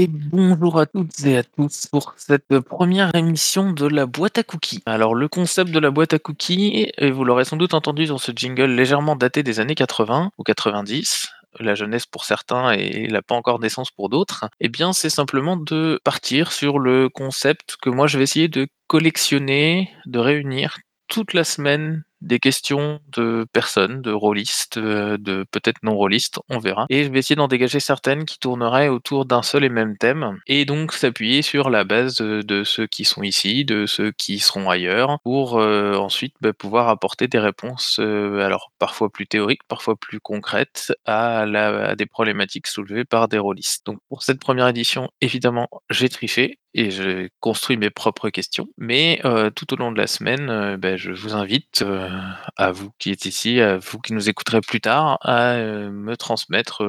Et bonjour à toutes et à tous pour cette première émission de la boîte à cookies. Alors le concept de la boîte à cookies, et vous l'aurez sans doute entendu dans ce jingle légèrement daté des années 80 ou 90, la jeunesse pour certains et la pas encore naissance pour d'autres, eh bien c'est simplement de partir sur le concept que moi je vais essayer de collectionner, de réunir toute la semaine des questions de personnes, de rôlistes, euh, de peut-être non rôlistes, on verra. Et je vais essayer d'en dégager certaines qui tourneraient autour d'un seul et même thème, et donc s'appuyer sur la base euh, de ceux qui sont ici, de ceux qui seront ailleurs, pour euh, ensuite bah, pouvoir apporter des réponses, alors parfois plus théoriques, parfois plus concrètes, à, à des problématiques soulevées par des rôlistes. Donc pour cette première édition, évidemment, j'ai triché, et j'ai construit mes propres questions. Mais euh, tout au long de la semaine, euh, ben, je vous invite, euh, à vous qui êtes ici, à vous qui nous écouterez plus tard, à me transmettre,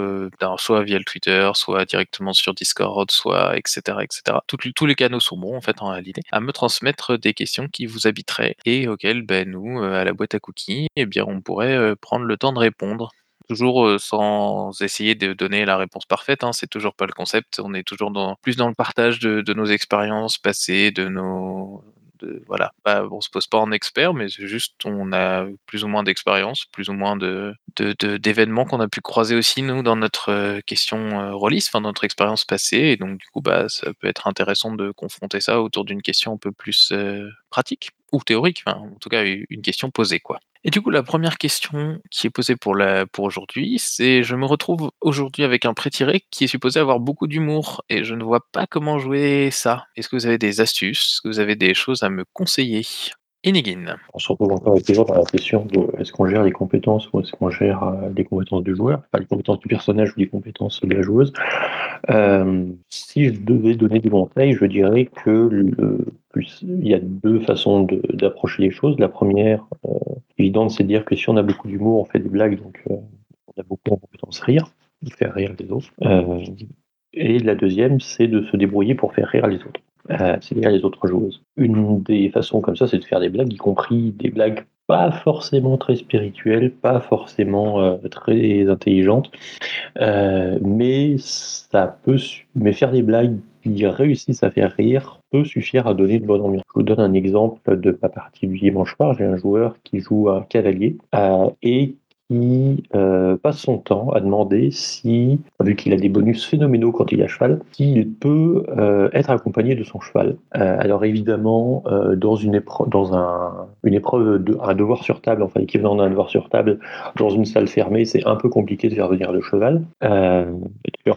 soit via le Twitter, soit directement sur Discord, soit etc. etc. tous les canaux sont bons en fait en réalité, à me transmettre des questions qui vous habiteraient et auxquelles ben, nous, à la boîte à cookies, eh bien, on pourrait prendre le temps de répondre toujours sans essayer de donner la réponse parfaite, hein, c'est toujours pas le concept. On est toujours dans, plus dans le partage de, nos expériences passées, de nos. Voilà, bah, on se pose pas en expert, mais c'est juste on a plus ou moins d'expérience, plus ou moins de d'événements qu'on a pu croiser aussi nous dans notre question euh, release, enfin notre expérience passée, et donc du coup bah ça peut être intéressant de confronter ça autour d'une question un peu plus pratique ou théorique, en tout cas une question posée quoi. Et du coup, la première question qui est posée pour, la, pour aujourd'hui, c'est je me retrouve aujourd'hui avec un pré-tiré qui est supposé avoir beaucoup d'humour et je ne vois pas comment jouer ça. Est-ce que vous avez des astuces? Est-ce que vous avez des choses à me conseiller? Inigin. On se retrouve encore toujours dans la question de est-ce qu'on gère les compétences ou est-ce qu'on gère euh, les compétences du joueur, pas les compétences du personnage ou les compétences de la joueuse. Euh, si je devais donner des conseils, je dirais que le, il y a deux façons d'approcher les choses. La première, euh, évidente, c'est de dire que si on a beaucoup d'humour, on fait des blagues, donc on a beaucoup en compétence rire, faire rire les autres. Et la deuxième, c'est de se débrouiller pour faire rire les autres, euh, c'est-à-dire les autres joueuses. Une des façons comme ça, c'est de faire des blagues, y compris des blagues pas forcément très spirituelles, pas forcément très intelligentes, mais ça peut, mais faire des blagues qui réussissent à faire rire peut suffire à donner une bonne ambiance. Je vous donne un exemple de ma partie du dimanche soir. J'ai un joueur qui joue un cavalier euh, et qui euh, passe son temps à demander si, vu qu'il a des bonus phénoménaux quand il est à cheval, s'il peut euh, être accompagné de son cheval. Euh, alors évidemment, dans une épreuve, dans un, une épreuve un devoir sur table, enfin l'équivalent d'un devoir sur table, dans une salle fermée, c'est un peu compliqué de faire venir le cheval. Euh,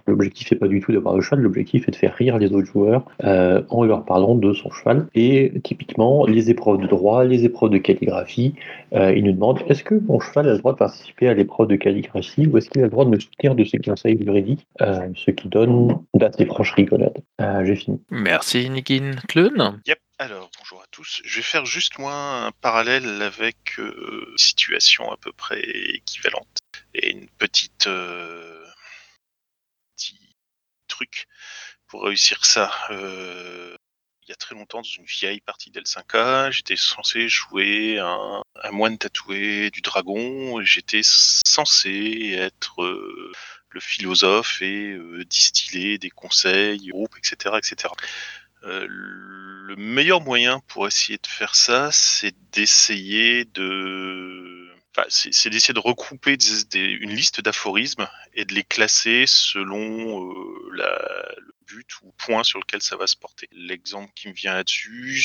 l'objectif n'est pas du tout d'avoir le cheval, l'objectif est de faire rire les autres joueurs en leur parlant de son cheval. Et typiquement, les épreuves de droit, les épreuves de calligraphie, il nous demande est-ce que mon cheval a le droit de participer à l'épreuve de calligraphie ou est-ce qu'il a le droit de me soutenir de ses conseils juridiques, euh, ce qui donne d'assez proches rigolades. Euh, j'ai fini. Merci Nikin. Clun Yep. Alors, bonjour à tous. Je vais faire juste moi un parallèle avec euh, une situation à peu près équivalente et une petite petit truc pour réussir ça. il très longtemps, dans une vieille partie d'L5A, j'étais censé jouer un, moine tatoué du dragon. J'étais censé être euh, le philosophe et euh, distiller des conseils, groupes, etc., etc. Euh, le meilleur moyen pour essayer de faire ça, c'est d'essayer de, enfin, c'est d'essayer de recouper une liste d'aphorismes et de les classer selon la, but ou point sur lequel ça va se porter. L'exemple qui me vient là-dessus,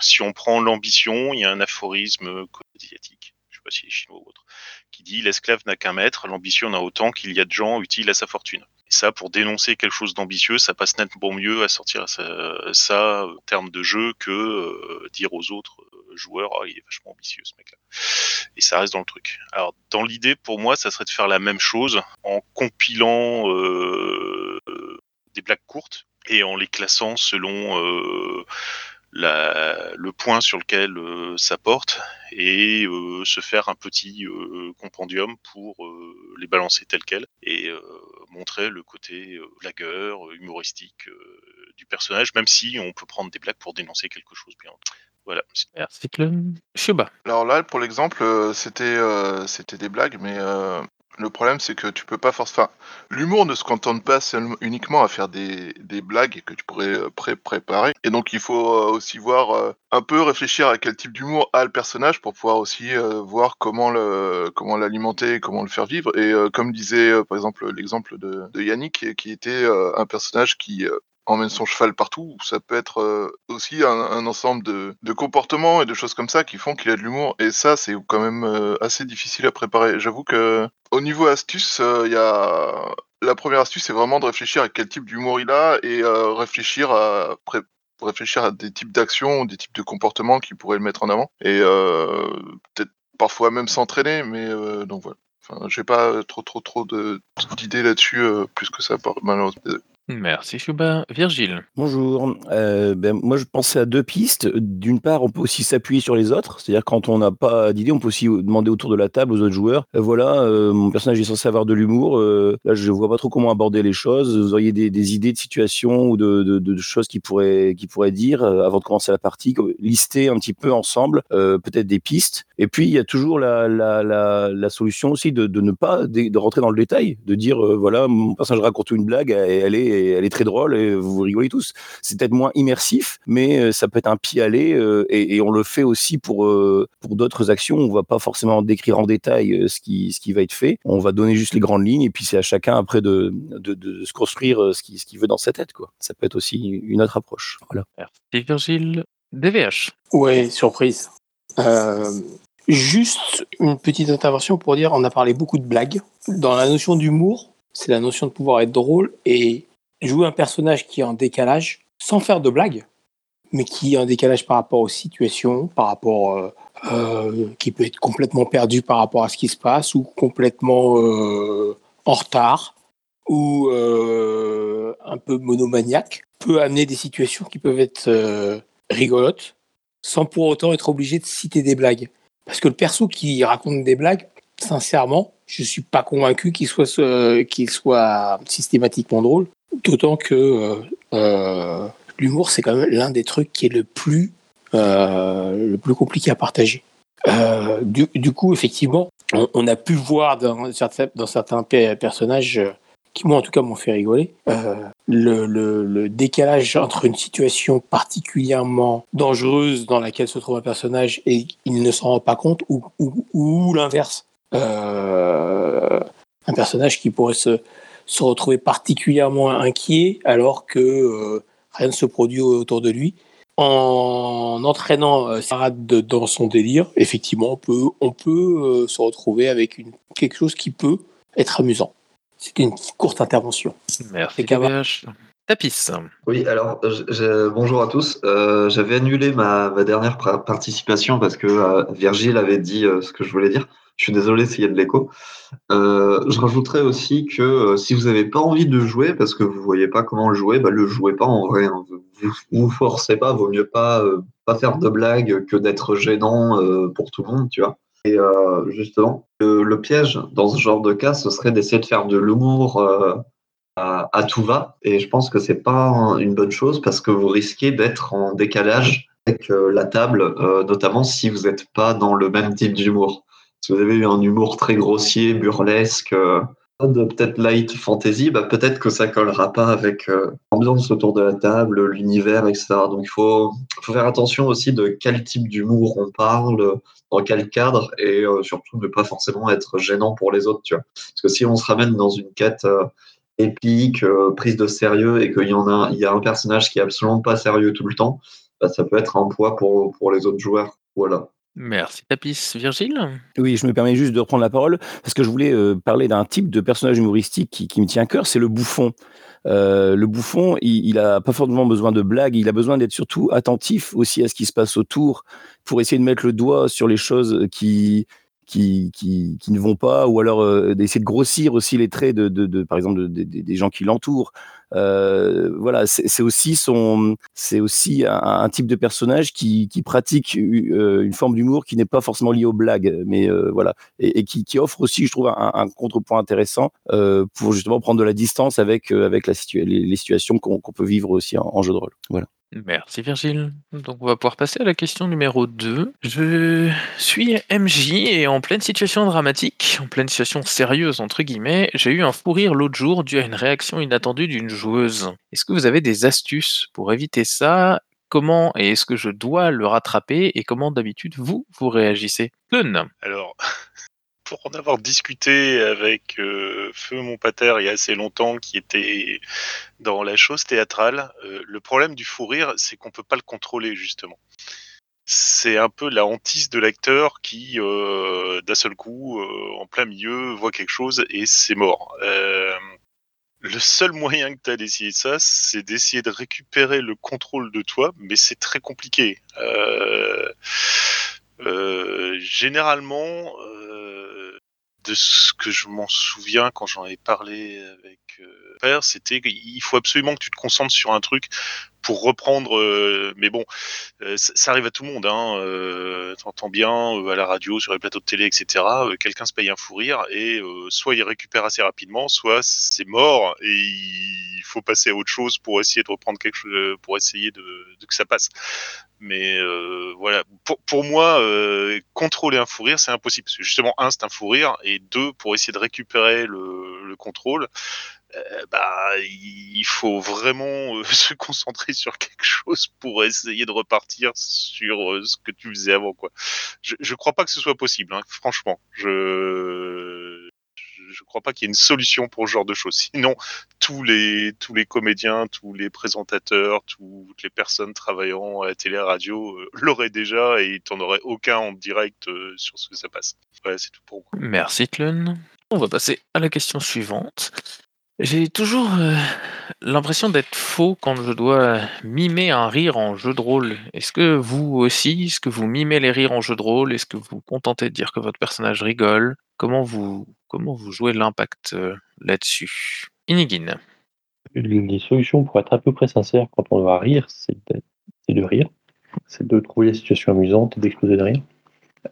si on prend l'ambition, il y a un aphorisme asiatique, je sais pas si est chinois ou autre, qui dit l'esclave n'a qu'un maître, l'ambition n'a autant qu'il y a de gens utiles à sa fortune. Et ça, pour dénoncer quelque chose d'ambitieux, ça passe nettement mieux à sortir ça, en termes de jeu que euh, dire aux autres euh, joueurs, oh, il est vachement ambitieux ce mec-là. Et ça reste dans le truc. Alors, dans l'idée, pour moi, ça serait de faire la même chose en compilant euh, des blagues courtes et en les classant selon la, le point sur lequel euh, ça porte et euh, se faire un petit euh, compendium pour les balancer tel quel et montrer le côté blagueur, humoristique du personnage, même si on peut prendre des blagues pour dénoncer quelque chose bien. Voilà. Merci, Shuba. Alors là, pour l'exemple, c'était c'était des blagues, mais Le problème, c'est que tu peux pas forcément. L'humour ne se contente pas uniquement à faire des, blagues que tu pourrais euh, pré préparer. Et donc, il faut euh, aussi voir euh, un peu réfléchir à quel type d'humour a le personnage pour pouvoir aussi voir comment le comment l'alimenter, comment le faire vivre. Et comme disait par exemple l'exemple de Yannick, qui était un personnage qui emmène son cheval partout, ça peut être euh, aussi un, ensemble de, comportements et de choses comme ça qui font qu'il a de l'humour. Et ça, c'est quand même euh, assez difficile à préparer. J'avoue que au niveau astuce, euh, il y a la première astuce, c'est vraiment de réfléchir à quel type d'humour il a et réfléchir à des types d'actions, des types de comportements qui pourraient le mettre en avant. Et peut-être parfois même s'entraîner, mais donc voilà. Enfin, j'ai pas trop trop trop d'idées là-dessus, plus que ça, malheureusement. Merci Chouba. Virgile. Bonjour. Euh, ben, moi, je pensais à deux pistes. D'une part, on peut aussi s'appuyer sur les autres. C'est-à-dire, quand on n'a pas d'idée, on peut aussi demander autour de la table aux autres joueurs. Euh, voilà, euh, mon personnage est censé avoir de l'humour. là, je vois pas trop comment aborder les choses. Vous auriez des, idées de situations ou de, choses qui pourraient, qui pourraient dire avant de commencer la partie. Lister un petit peu ensemble, peut-être des pistes. Et puis, il y a toujours la, la, solution aussi de, ne pas de, rentrer dans le détail, de dire, voilà, mon personnage raconte une blague et elle est elle est très drôle et vous rigolez tous. C'est peut-être moins immersif, mais euh, ça peut être un pied aller euh, et, on le fait aussi pour euh, pour d'autres actions. On va pas forcément décrire en détail ce qui ce qui va être fait. On va donner juste les grandes lignes et puis c'est à chacun après de, de, se construire ce qu'il ce veut dans sa tête quoi. Ça peut être aussi une autre approche. Voilà. Merci Virgile. DVH. Ouais, surprise. juste une petite intervention pour dire, on a parlé beaucoup de blagues. Dans la notion d'humour, c'est la notion de pouvoir être drôle et jouer un personnage qui est en décalage, sans faire de blagues, mais qui est en décalage par rapport aux situations, par rapport, euh, euh, qui peut être complètement perdu par rapport à ce qui se passe, ou complètement euh, en retard, ou un peu monomaniaque, peut amener des situations qui peuvent être rigolotes, sans pour autant être obligé de citer des blagues. Parce que le perso qui raconte des blagues, sincèrement, je suis pas convaincu qu'il soit, qu'il soit systématiquement drôle. D'autant que euh, euh, l'humour, c'est quand même l'un des trucs qui est le plus, euh, le plus compliqué à partager. Du, coup, effectivement, on, a pu voir dans certains, dans certains personnages qui, moi, en tout cas, m'ont fait rigoler, le, décalage entre une situation particulièrement dangereuse dans laquelle se trouve un personnage et il ne s'en rend pas compte, ou, ou l'inverse. un personnage qui pourrait se, se retrouver particulièrement inquiet alors que euh, rien ne se produit autour de lui. En entraînant euh, Sarah dans son délire, effectivement, on peut, on peut euh, se retrouver avec une, quelque chose qui peut être amusant. C'est une courte intervention. Merci. Tapis. Oui, alors bonjour à tous. J'avais annulé ma, ma, dernière participation parce que Virgile avait dit ce que je voulais dire. Je suis désolé s'il y a de l'écho. Euh, je rajouterais aussi que euh, si vous n'avez pas envie de jouer parce que vous voyez pas comment le jouer, bah, le jouez pas en vrai. Hein. Vous, vous forcez pas, vaut mieux pas euh, pas faire de blagues que d'être gênant pour tout le monde, tu vois. Et justement, le, piège dans ce genre de cas, ce serait d'essayer de faire de l'humour à, à, tout va. Et je pense que c'est pas une bonne chose parce que vous risquez d'être en décalage avec la table, notamment si vous n'êtes pas dans le même type d'humour. Si vous avez eu un humour très grossier, burlesque, euh, peut-être light fantasy, bah peut-être que ça collera pas avec euh, l'ambiance autour de la table, l'univers, etc. Donc il faut, faire attention aussi de quel type d'humour on parle, dans quel cadre, et euh, surtout ne pas forcément être gênant pour les autres. Tu vois. Parce que si on se ramène dans une quête épique, prise de sérieux, et qu'il y en a, il y a un personnage qui est absolument pas sérieux tout le temps, bah, ça peut être un poids pour, pour les autres joueurs. Voilà. Merci Tapis. Virgile? Oui, je me permets juste de reprendre la parole parce que je voulais euh, parler d'un type de personnage humoristique qui, me tient à cœur, c'est le bouffon. Euh, le bouffon, il, n'a a pas forcément besoin de blagues, il a besoin d'être surtout attentif aussi à ce qui se passe autour pour essayer de mettre le doigt sur les choses qui, qui, qui, ne vont pas, ou alors euh, d'essayer de grossir aussi les traits de, de par exemple, des gens qui l'entourent. Euh, voilà, c'est aussi son, c'est aussi un, type de personnage qui, qui pratique euh, une forme d'humour qui n'est pas forcément liée aux blagues, mais euh, voilà, et, qui, qui, offre aussi, je trouve, un, un contrepoint intéressant pour justement prendre de la distance avec avec la situa les, situations qu'on peut vivre aussi en, en, jeu de rôle. Voilà. Merci Virgile. Donc on va pouvoir passer à la question numéro 2. Je suis MJ et en pleine situation dramatique, en pleine situation sérieuse entre guillemets, j'ai eu un fou rire l'autre jour dû à une réaction inattendue d'une joueuse. Est-ce que vous avez des astuces pour éviter ça? Comment et est-ce que je dois le rattraper? Et comment d'habitude vous, vous réagissez? Lun Alors, pour en avoir discuté avec euh, Feu mon pater il y a assez longtemps, qui était dans la chose théâtrale, euh, le problème du fou rire, c'est qu'on peut pas le contrôler justement. C'est un peu la hantise de l'acteur qui, euh, d'un seul coup, en plein milieu, voit quelque chose et c'est mort. Le seul moyen que tu as d'essayer ça, c'est d'essayer de récupérer le contrôle de toi, mais c'est très compliqué. Généralement, de ce que je m'en souviens quand j'en ai parlé avec euh, père, c'était qu'il faut absolument que tu te concentres sur un truc pour reprendre. euh, mais bon, euh, ça, arrive à tout le monde. Hein, euh, T'entends bien à la radio, sur les plateaux de télé, etc. Quelqu'un se paye un fou rire et soit il récupère assez rapidement, soit c'est mort et il faut passer à autre chose pour essayer de reprendre quelque chose, pour essayer de, que ça passe. Mais voilà, pour, pour moi, contrôler un fou rire, c'est impossible. Justement, un, c'est un fou rire, et deux, pour essayer de récupérer le contrôle, euh, bah, il faut vraiment euh, se concentrer sur quelque chose pour essayer de repartir sur euh, ce que tu faisais avant. Quoi. Je, je crois pas que ce soit possible, hein, franchement. Je je crois pas qu'il y ait une solution pour ce genre de choses. Sinon, tous les tous les comédiens, tous les présentateurs, toutes les personnes travaillant à la télé, radio l'auraient déjà et t'en aurais aucun en direct sur ce que ça passe. C'est tout pour moi. Merci Tlun. On va passer à la question suivante. J'ai toujours euh, l'impression d'être faux quand je dois mimer un rire en jeu de rôle. Est-ce que vous aussi, est-ce que vous mimez les rires en jeu de rôle? Est-ce que vous vous contentez de dire que votre personnage rigole? Comment vous comment vous jouez l'impact euh, là-dessus? Inigine. Les solutions pour être à peu près sincère quand on doit rire, c'est de, rire. C'est de trouver la situation amusante et d'exploser de rire.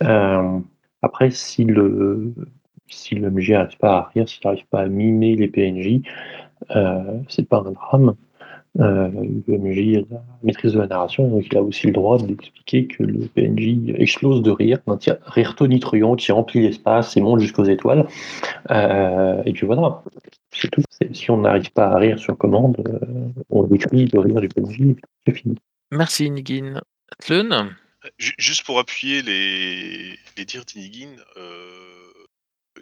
Euh, après, si le, si le MJ n'arrive pas à rire, s'il n'arrive pas à mimer les PNJ, euh, c'est pas un drame. Euh, le MJ a la maîtrise de la narration, donc il a aussi le droit d'expliquer que le PNJ explose de rire, un rire tonitruant qui remplit l'espace et monte jusqu'aux étoiles. Euh, et puis voilà, c'est tout. Si on n'arrive pas à rire sur commande, euh, on décrit le rire du PNJ, et puis c'est fini. Merci Inigine. Tlun? Ju- Juste pour appuyer les, les dires d'Inigine, euh,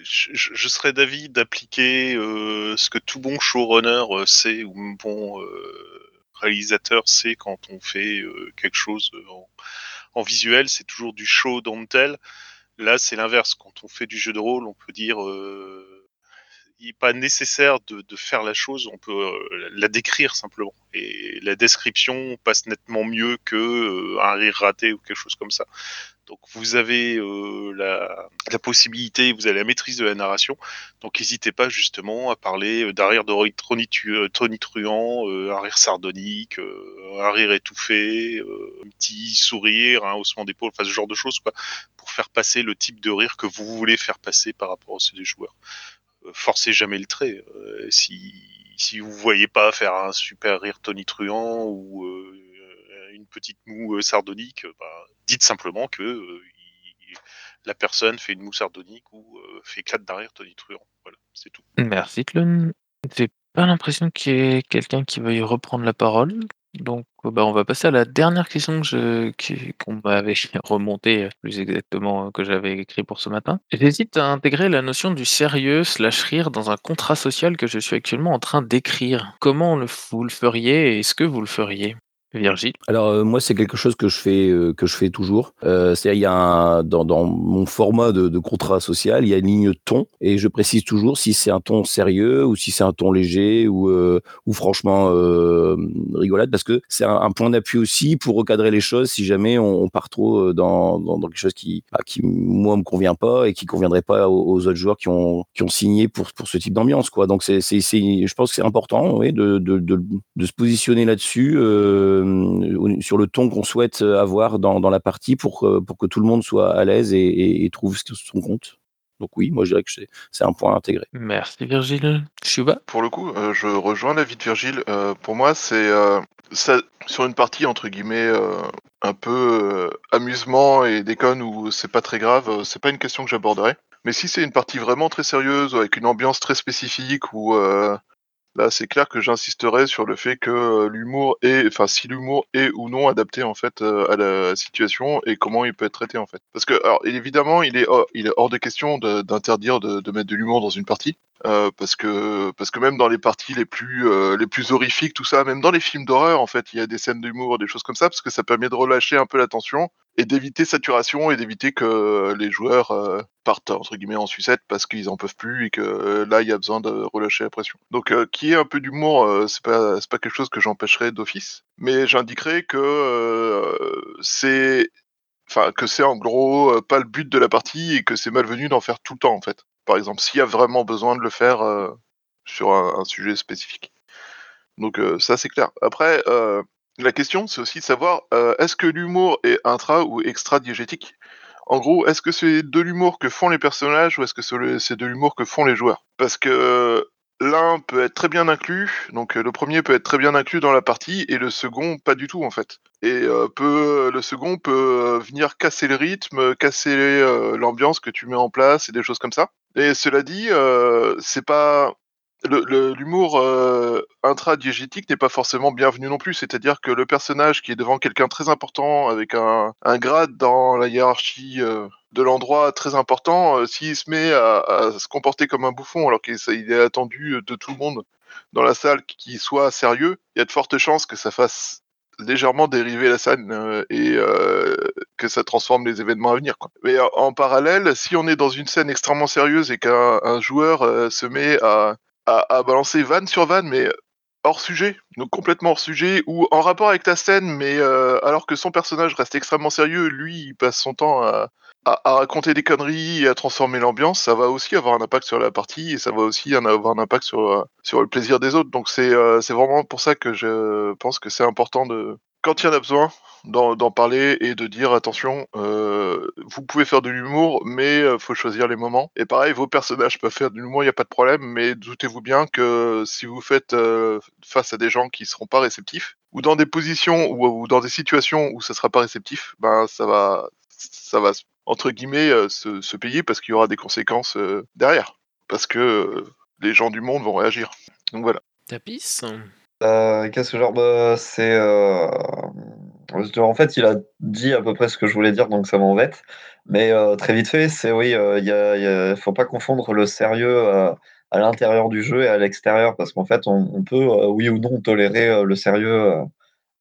je, serais d'avis d'appliquer euh, ce que tout bon showrunner euh, sait ou bon euh, réalisateur sait quand on fait quelque chose en, visuel, c'est toujours du show don't tell. Là, c'est l'inverse. Quand on fait du jeu de rôle, on peut dire il n'est pas nécessaire de, faire la chose, on peut la décrire simplement. Et la description passe nettement mieux que euh, un rire raté ou quelque chose comme ça. Donc vous avez euh, la, possibilité, vous avez la maîtrise de la narration. Donc n'hésitez pas justement à parler euh, d'un rire de tronitu- euh, tonitruant, euh, un rire sardonique, euh, un rire étouffé, un petit sourire, un haussement d'épaule, enfin ce genre de choses quoi, pour faire passer le type de rire que vous voulez faire passer par rapport à ceux des joueurs forcez jamais le trait. Si, si vous voyez pas faire un super rire tonitruant ou une petite moue sardonique, bah, dites simplement que euh, la personne fait une moue sardonique ou euh, fait éclate d'un rire tonitruant. Voilà, c'est tout. Merci Tlun. J'ai pas l'impression qu'il y ait quelqu'un qui veuille reprendre la parole. Donc, euh, bah, on va passer à la dernière question que qu'on m'avait remontée, plus exactement, que j'avais écrit pour ce matin. J'hésite à intégrer la notion du sérieux slash rire dans un contrat social que je suis actuellement en train d'écrire. Comment le, vous le feriez et est-ce que vous le feriez? Alors euh, moi c'est quelque chose que je fais euh, que je fais toujours. Euh, C'est-à-dire il y a dans, mon format de, contrat social il y a une ligne ton et je précise toujours si c'est un ton sérieux ou si c'est un ton léger ou euh, ou franchement rigolade parce que c'est un, point d'appui aussi pour recadrer les choses si jamais on, part trop dans, dans, dans quelque chose qui bah, qui moi me convient pas et qui conviendrait pas aux, autres joueurs qui ont qui ont signé pour pour ce type d'ambiance quoi. Donc c'est c'est c'est je pense que c'est important de de de, se positionner là-dessus. Sur le ton qu'on souhaite avoir dans, dans la partie pour, que- pour que tout le monde soit à l'aise et, et- et trouve son compte. Donc oui, moi je dirais que c'est un point intégré. Merci Virgile. Shuba Pour le coup, euh, je rejoins l'avis de Virgile. Euh, pour moi, c'est euh, sur une partie entre guillemets euh, un peu euh, amusement et déconne où c'est pas très grave. euh, c'est pas une question que j'aborderai. Mais si c'est une partie vraiment très sérieuse avec une ambiance très spécifique où euh, là c'est clair que j'insisterai sur le fait que euh, l'humour est, enfin si l'humour est ou non adapté en fait euh, à la situation et comment il peut être traité en fait. Parce que alors évidemment il est hors, de question d'interdire de mettre de l'humour dans une partie. Euh, parce que parce que même dans les parties les plus euh, les plus horrifiques tout ça même dans les films d'horreur en fait il y a des scènes d'humour des choses comme ça parce que ça permet de relâcher un peu la tension et d'éviter saturation et d'éviter que les joueurs euh, partent entre guillemets en sucette parce qu'ils en peuvent plus et que là il y a besoin de relâcher la pression. Donc y ait un peu d'humour, c'est pas c'est pas quelque chose que j'empêcherai d'office, mais j'indiquerai que c'est enfin que c'est en gros pas le but de la partie et que c'est malvenu d'en faire tout le temps en fait. Par exemple, s'il y a vraiment besoin de le faire euh, sur un, sujet spécifique. Donc euh, ça c'est clair. Après, euh, la question c'est aussi de savoir est-ce que l'humour est intra ou extra diégétique? En gros, est-ce que c'est de l'humour que font les personnages ou est-ce que c'est de l'humour que font les joueurs? Parce que l'un peut être très bien inclus, donc euh, le premier peut être très bien inclus dans la partie et le second pas du tout en fait. Et euh, peut, le second peut euh, venir casser le rythme, casser euh, l'ambiance que tu mets en place et des choses comme ça. Et cela dit, euh, c'est pas l'humour euh, intradiégétique n'est pas forcément bienvenu non plus. C'est-à-dire que le personnage qui est devant quelqu'un très important, avec un, grade dans la hiérarchie de l'endroit très important, euh, s'il se met à, se comporter comme un bouffon alors qu'il est attendu de tout le monde dans la salle qu'il soit sérieux, il y a de fortes chances que ça fasse légèrement dériver la scène euh, et euh, que ça transforme les événements à venir. Mais en, parallèle, si on est dans une scène extrêmement sérieuse et qu'un un joueur se met à, balancer vanne sur vanne, mais hors sujet, donc complètement hors sujet, ou en rapport avec ta scène, mais alors que son personnage reste extrêmement sérieux, lui, il passe son temps à, à, raconter des conneries et à transformer l'ambiance, ça va aussi avoir un impact sur la partie et ça va aussi avoir un impact sur, euh, sur le plaisir des autres. Donc c'est euh, c'est vraiment pour ça que je pense que c'est important de, quand il y en a besoin, d'en parler et de dire attention, euh, vous pouvez faire de l'humour, mais euh, faut choisir les moments. Et pareil, vos personnages peuvent faire de l'humour, il n'y a pas de problème, mais doutez-vous bien que si vous faites face à des gens qui seront pas réceptifs, ou dans des positions ou, ou dans des situations où ça sera pas réceptif, ben ça va, ça va entre guillemets euh, se, se payer parce qu'il y aura des conséquences euh, derrière, parce que euh, les gens du monde vont réagir. Donc voilà. Tapis Euh, Qu'est-ce que genre bah, c'est euh, en fait il a dit à peu près ce que je voulais dire donc ça m'embête mais euh, très vite fait c'est oui euh, il y a, il y a- faut pas confondre le sérieux euh, à l'intérieur du jeu et à l'extérieur parce qu'en fait on, on peut euh, oui ou non tolérer euh, le sérieux euh,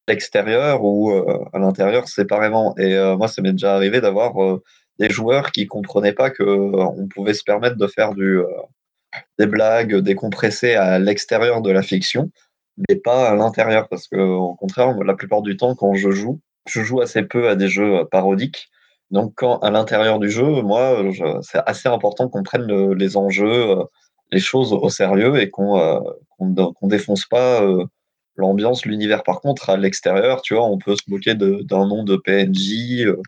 l'extérieur ou euh, à l'intérieur séparément et euh, moi ça m'est déjà arrivé d'avoir euh, des joueurs qui comprenaient pas que on pouvait se permettre de faire des blagues décompressées à l'extérieur de la fiction mais pas à l'intérieur, parce que au contraire, la plupart du temps, quand je joue, je joue assez peu à des jeux parodiques. Donc, quand à l'intérieur du jeu, moi, c'est assez important qu'on prenne le- les enjeux, les choses au sérieux et qu'on euh, qu'on défonce pas l'ambiance, l'univers. Par contre, à l'extérieur, tu vois, on peut se moquer d'un nom de PNJ, euh,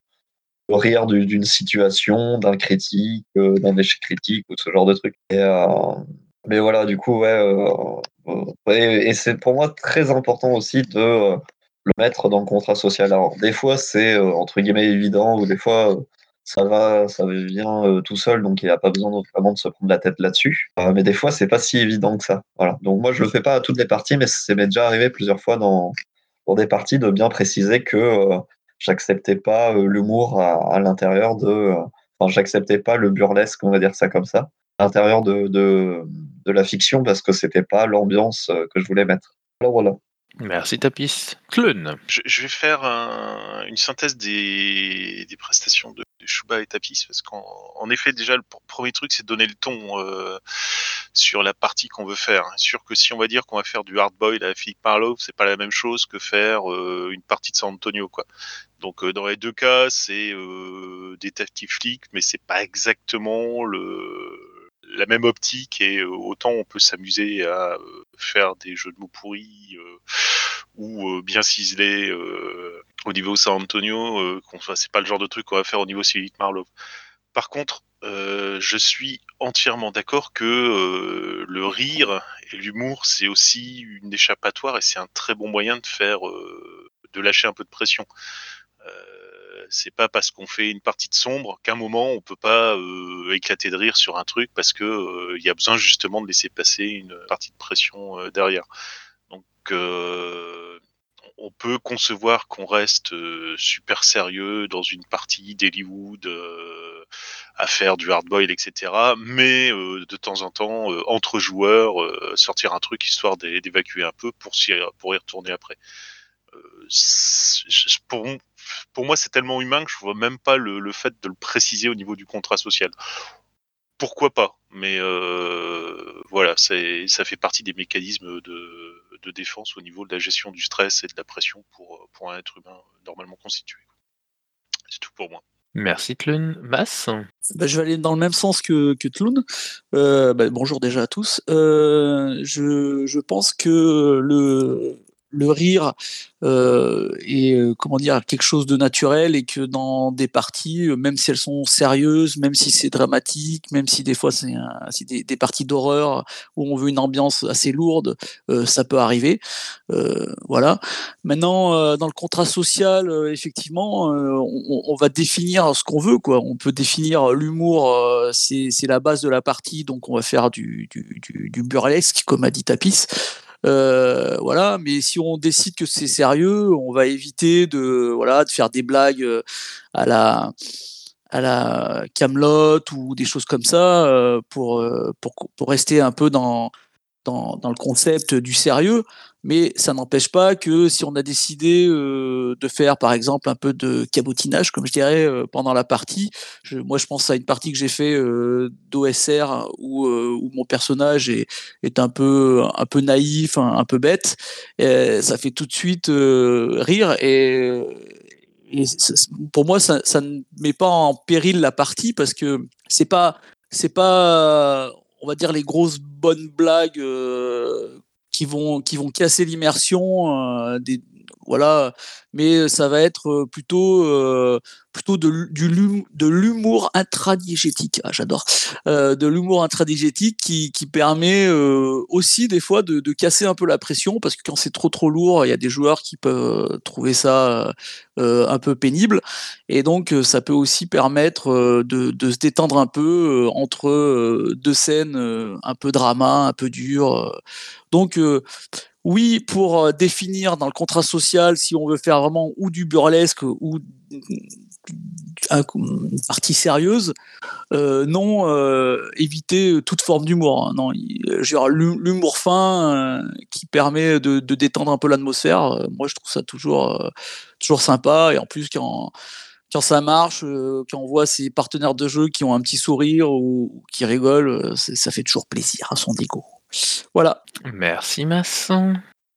rire du- d'une situation, d'un critique, euh, d'un échec critique ou ce genre de truc. Et, euh, mais voilà, du coup, ouais. euh, ouais, et c'est pour moi très important aussi de le mettre dans le contrat social. Alors, des fois, c'est entre guillemets évident, ou des fois, ça va, ça vient euh, tout seul, donc il n'y a pas besoin vraiment de se prendre la tête là-dessus. Euh, mais des fois, c'est pas si évident que ça. Voilà. Donc, moi, je le fais pas à toutes les parties, mais c'est m'est déjà arrivé plusieurs fois dans, dans des parties de bien préciser que euh, j'acceptais pas euh, l'humour à, l'intérieur de. Enfin, j'acceptais pas le burlesque, on va dire ça comme ça, à l'intérieur de, de, de la fiction parce que c'était pas l'ambiance que je voulais mettre. Alors voilà. Merci Tapis. Clun. Je, vais faire un- une synthèse des, prestations de, de Shuba et Tapis, parce qu'en en effet, déjà, le pr- premier truc, c'est donner le ton euh, sur la partie qu'on veut faire. Sûr que si on va dire qu'on va faire du hard boy à Philippe Marlowe, c'est pas la même chose que faire euh, une partie de San Antonio, quoi. Donc euh, dans les deux cas, c'est détective flic, mais c'est pas exactement le la même optique et euh, autant on peut s'amuser à euh, faire des jeux de mots pourris euh, ou bien ciselés au niveau San Antonio, qu'on c'est pas le genre de truc qu'on va faire au niveau Philippe Marlowe. Par contre, je suis entièrement d'accord que le rire et l'humour, c'est aussi une échappatoire et c'est un très bon moyen de faire, de lâcher un peu de pression. Euh, c'est pas parce qu'on fait une partie de sombre qu'à un moment on peut pas euh, éclater de rire sur un truc parce que euh, il y a besoin justement de laisser passer une partie de pression derrière. Donc on peut concevoir qu'on reste super sérieux dans une partie d'Hollywood euh, à faire du hardboil, etc. Mais de temps en temps, entre joueurs, sortir un truc histoire d'é- d'évacuer un peu pour, pour y retourner après. Pour, pour moi, c'est tellement humain que je vois même pas le, le fait de le préciser au niveau du contrat social. Pourquoi pas Mais euh, voilà, ça fait partie des mécanismes de, de défense au niveau de la gestion du stress et de la pression pour, pour un être humain normalement constitué. C'est tout pour moi. Merci Tlun. Mass Bah, je vais aller dans le même sens que, que Tloun. Euh, bah, bonjour déjà à tous. Euh, je, je pense que le, le rire euh, est euh, comment dire quelque chose de naturel et que dans des parties, euh, même si elles sont sérieuses, même si c'est dramatique, même si des fois c'est des, des parties d'horreur où on veut une ambiance assez lourde, euh, ça peut arriver. Euh, voilà. Maintenant, euh, dans le contrat social, effectivement, on, on va définir ce qu'on veut. Quoi. On peut définir l'humour, c'est c'est la base de la partie, donc on va faire du, du, du, du burlesque, comme a dit Tapis. Euh, voilà, mais si on décide que c'est sérieux, on va éviter de voilà de faire des blagues euh, à la à la ou des choses comme ça euh, pour, pour pour rester un peu dans dans, le concept du sérieux, mais ça n'empêche pas que si on a décidé de faire par exemple un peu de cabotinage, comme je dirais, pendant la partie, je, moi je pense à une partie que j'ai fait d'OSR où, où mon personnage est, est un peu un peu naïf, un, peu bête, et ça fait tout de suite euh, rire et, et pour moi ça, ça ne met pas en péril la partie parce que c'est pas c'est pas on va dire les grosses bonnes blagues euh, qui vont qui vont casser l'immersion euh, des voilà mais ça va être plutôt plutôt de, de l'humour intradigétique ah, j'adore. De l'humour intradigétique qui, qui permet aussi des fois de, de casser un peu la pression parce que quand c'est trop trop lourd il y a des joueurs qui peuvent trouver ça un peu pénible. Et donc ça peut aussi permettre de, de se détendre un peu entre deux scènes un peu drama un peu dur donc oui, pour euh, définir dans le contrat social si on veut faire vraiment ou du burlesque ou un- une partie sérieuse, euh, non, euh, éviter toute forme d'humour. hein. L'humour fin qui permet de, détendre un peu l'atmosphère, moi je trouve ça toujours, toujours sympa. Et en plus, quand, quand ça marche, quand on voit ses partenaires de jeu qui ont un petit sourire ou, qui rigolent, ça fait toujours plaisir à son ego. Voilà. Merci Mass.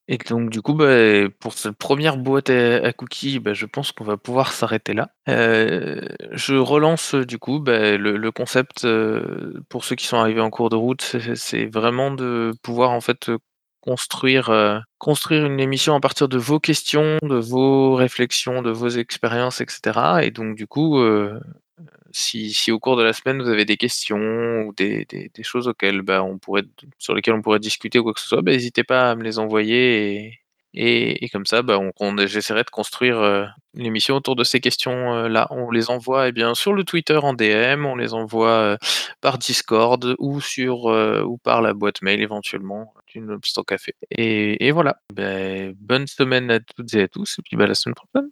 Et donc du coup, bah, pour cette première boîte à, cookies, bah, je pense qu'on va pouvoir s'arrêter là. Euh, je relance du coup bah, le, concept euh, pour ceux qui sont arrivés en cours de route, c'est vraiment de pouvoir en fait construire euh, construire une émission à partir de vos questions, de vos réflexions, de vos expériences, etc. Et donc du coup, si, si au cours de la semaine vous avez des questions ou des, choses auxquelles bah, on pourrait, sur lesquelles on pourrait discuter ou quoi que ce soit, bah, n'hésitez pas à me les envoyer et, comme ça, bah, on, j'essaierai de construire euh, une émission autour de ces questions-là. On les envoie eh bien, sur le Twitter en DM, on les envoie euh, par Discord ou, sur, euh, ou par la boîte mail éventuellement d'une Obstant Café. Et, et voilà. Bonne semaine à toutes et à tous et puis la semaine prochaine.